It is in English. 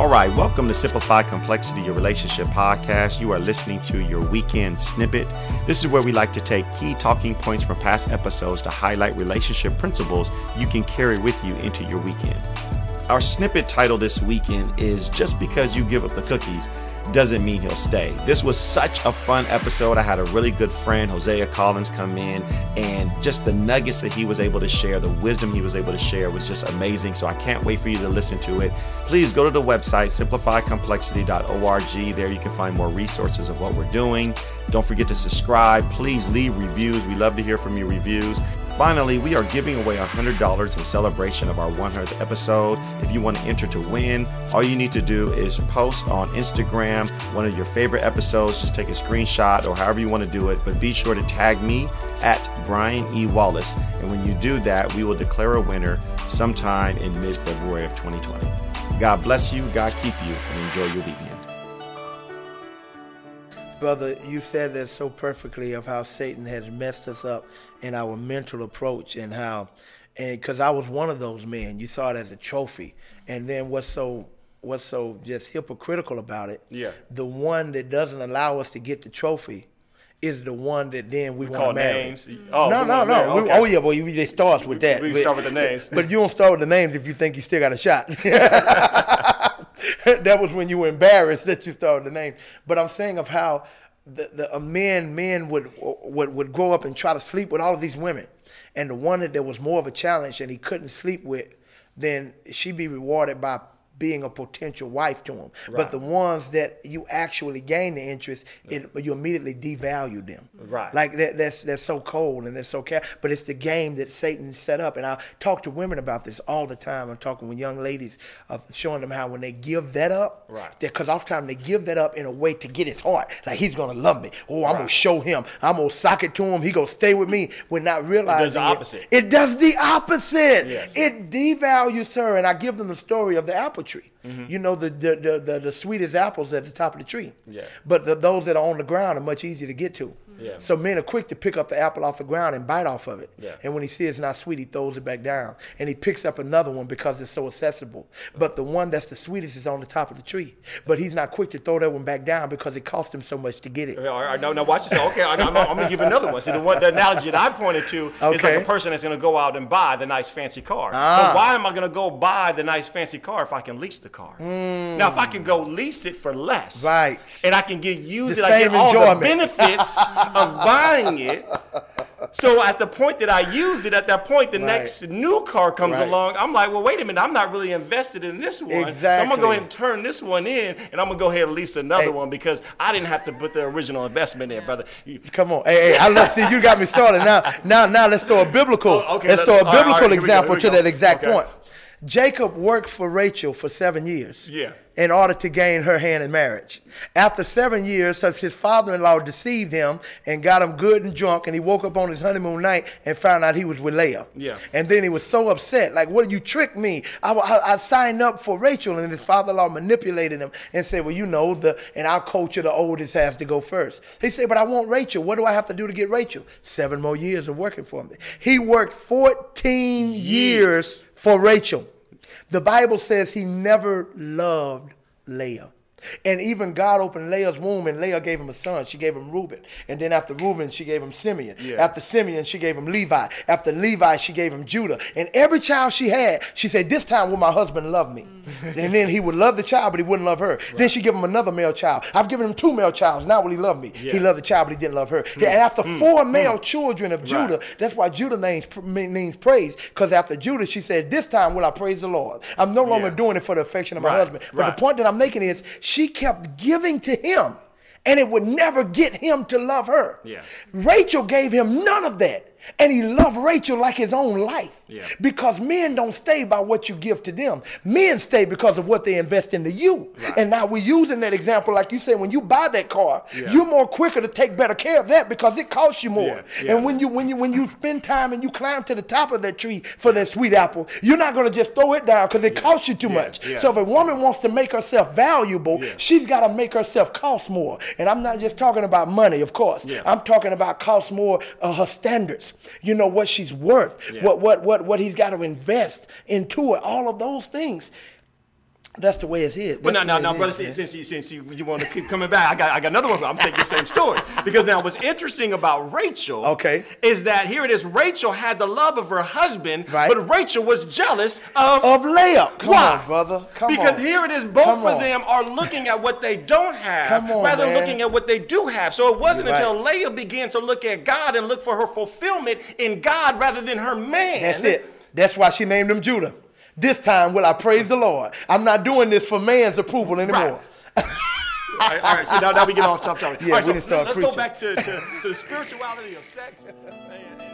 All right, welcome to Simplify Complexity, your relationship podcast. You are listening to your weekend snippet. This is where we like to take key talking points from past episodes to highlight relationship principles you can carry with you into your weekend. Our snippet title this weekend is Just Because You Give Up the Cookies doesn't mean he'll stay. This was such a fun episode. I had a really good friend, Hosea Collins, come in, and just the nuggets that he was able to share, the wisdom he was able to share was just amazing. So I can't wait for you to listen to it. Please go to the website, simplifycomplexity.org. There you can find more resources of what we're doing. Don't forget to subscribe. Please leave reviews. We love to hear from your reviews. Finally, we are giving away $100 in celebration of our 100th episode. If you want to enter to win, all you need to do is post on Instagram one of your favorite episodes. Just take a screenshot or however you want to do it, but be sure to tag me at Brian E. Wallace. And when you do that, we will declare a winner sometime in mid February of 2020. God bless you, God keep you, and enjoy your weekend brother, you said that so perfectly of how Satan has messed us up in our mental approach and how, and because I was one of those men, you saw it as a trophy, and then what's so what's so just hypocritical about it? Yeah, the one that doesn't allow us to get the trophy is the one that then we, we want to marry. Names. Mm-hmm. Oh, no, no, no. Okay. We, oh yeah, well, you, it starts with that. We, we start with the names, but you don't start with the names if you think you still got a shot. that was when you were embarrassed that you started the name. But I'm saying of how the, the a man men would would would grow up and try to sleep with all of these women, and the one that there was more of a challenge and he couldn't sleep with, then she'd be rewarded by being a potential wife to him. Right. But the ones that you actually gain the interest, it, you immediately devalue them. Right. Like that, that's that's so cold and that's so care. But it's the game that Satan set up. And I talk to women about this all the time. I'm talking with young ladies of showing them how when they give that up, right. Because oftentimes they give that up in a way to get his heart. Like he's gonna love me. Oh, I'm right. gonna show him. I'm gonna sock it to him. He gonna stay with me. We're not realizing it does the opposite. It, it does the opposite. Yes. It devalues her. And I give them the story of the apple tree. Mm-hmm. You know, the, the, the, the, the sweetest apples at the top of the tree. Yeah. But the, those that are on the ground are much easier to get to. Yeah. So men are quick to pick up the apple off the ground and bite off of it. Yeah. And when he sees it's not sweet, he throws it back down. And he picks up another one because it's so accessible. But the one that's the sweetest is on the top of the tree. But he's not quick to throw that one back down because it cost him so much to get it. All right, no, no, watch yourself. Okay, I'm, I'm, I'm going to give another one. See, the one, the analogy that I pointed to okay. is like a person that's going to go out and buy the nice fancy car. Ah. So why am I going to go buy the nice fancy car if I can lease the car? Mm. Now, if I can go lease it for less, right, and I can get use the it, I get all enjoyment. the benefits of buying it. So at the point that I use it, at that point, the right. next new car comes right. along. I'm like, well, wait a minute, I'm not really invested in this one. Exactly. So I'm gonna go ahead and turn this one in, and I'm gonna go ahead and lease another hey. one because I didn't have to put the original investment in, brother. Come on, hey, hey, I love see you got me started now. Now, now let's throw a biblical. Oh, okay, let's throw a biblical right, right, example to that exact okay. point. Jacob worked for Rachel for seven years. Yeah in order to gain her hand in marriage. After seven years, since his father in law deceived him and got him good and drunk, and he woke up on his honeymoon night and found out he was with Leah. Yeah. And then he was so upset, like, What did you trick me? I, I, I signed up for Rachel, and his father in law manipulated him and said, Well, you know, the in our culture, the oldest has to go first. He said, But I want Rachel. What do I have to do to get Rachel? Seven more years of working for me. He worked 14 years for Rachel. The Bible says he never loved Leah. And even God opened Leah's womb, and Leah gave him a son. She gave him Reuben. And then after Reuben, she gave him Simeon. Yeah. After Simeon, she gave him Levi. After Levi, she gave him Judah. And every child she had, she said, This time will my husband love me. Mm-hmm. and then he would love the child, but he wouldn't love her. Right. Then she gave him another male child. I've given him two male childs. Now will he love me? Yeah. He loved the child, but he didn't love her. Mm. And after mm. four mm. male children of Judah, right. that's why Judah means, means praise. Because after Judah, she said, This time will I praise the Lord. I'm no longer yeah. doing it for the affection of my right. husband. But the point that I'm making is, she kept giving to him, and it would never get him to love her. Yeah. Rachel gave him none of that. And he loved Rachel like his own life. Yeah. Because men don't stay by what you give to them. Men stay because of what they invest into you. Right. And now we're using that example, like you said, when you buy that car, yeah. you're more quicker to take better care of that because it costs you more. Yeah. And when you when you when you spend time and you climb to the top of that tree for that sweet apple, you're not gonna just throw it down because it costs you too much. So if a woman wants to make herself valuable, she's gotta make herself cost more. And I'm not just talking about money, of course. I'm talking about cost more uh, her standards you know what she's worth, yeah. what what what what he's got to invest into it, all of those things. That's the way it is. But now, now, now, brother, since, since you since you, you want to keep coming back, I got I got another one. I'm taking the same story because now what's interesting about Rachel, Okay. is that here it is. Rachel had the love of her husband, Right. but Rachel was jealous of of layup. Come Why? on, brother. Come on. because on. here it is, both Come of on. them are looking at what they don't have on, rather than man. looking at what they do have. So it wasn't You're right. until Leah began to look at God and look for her fulfillment in God rather than her man. That's it. That's why she named him Judah. This time will I praise the Lord. I'm not doing this for man's approval anymore. All right, all right. So now, now we get top topic. Yeah, all right, we so start let's go back to, to, to the spirituality of sex. and-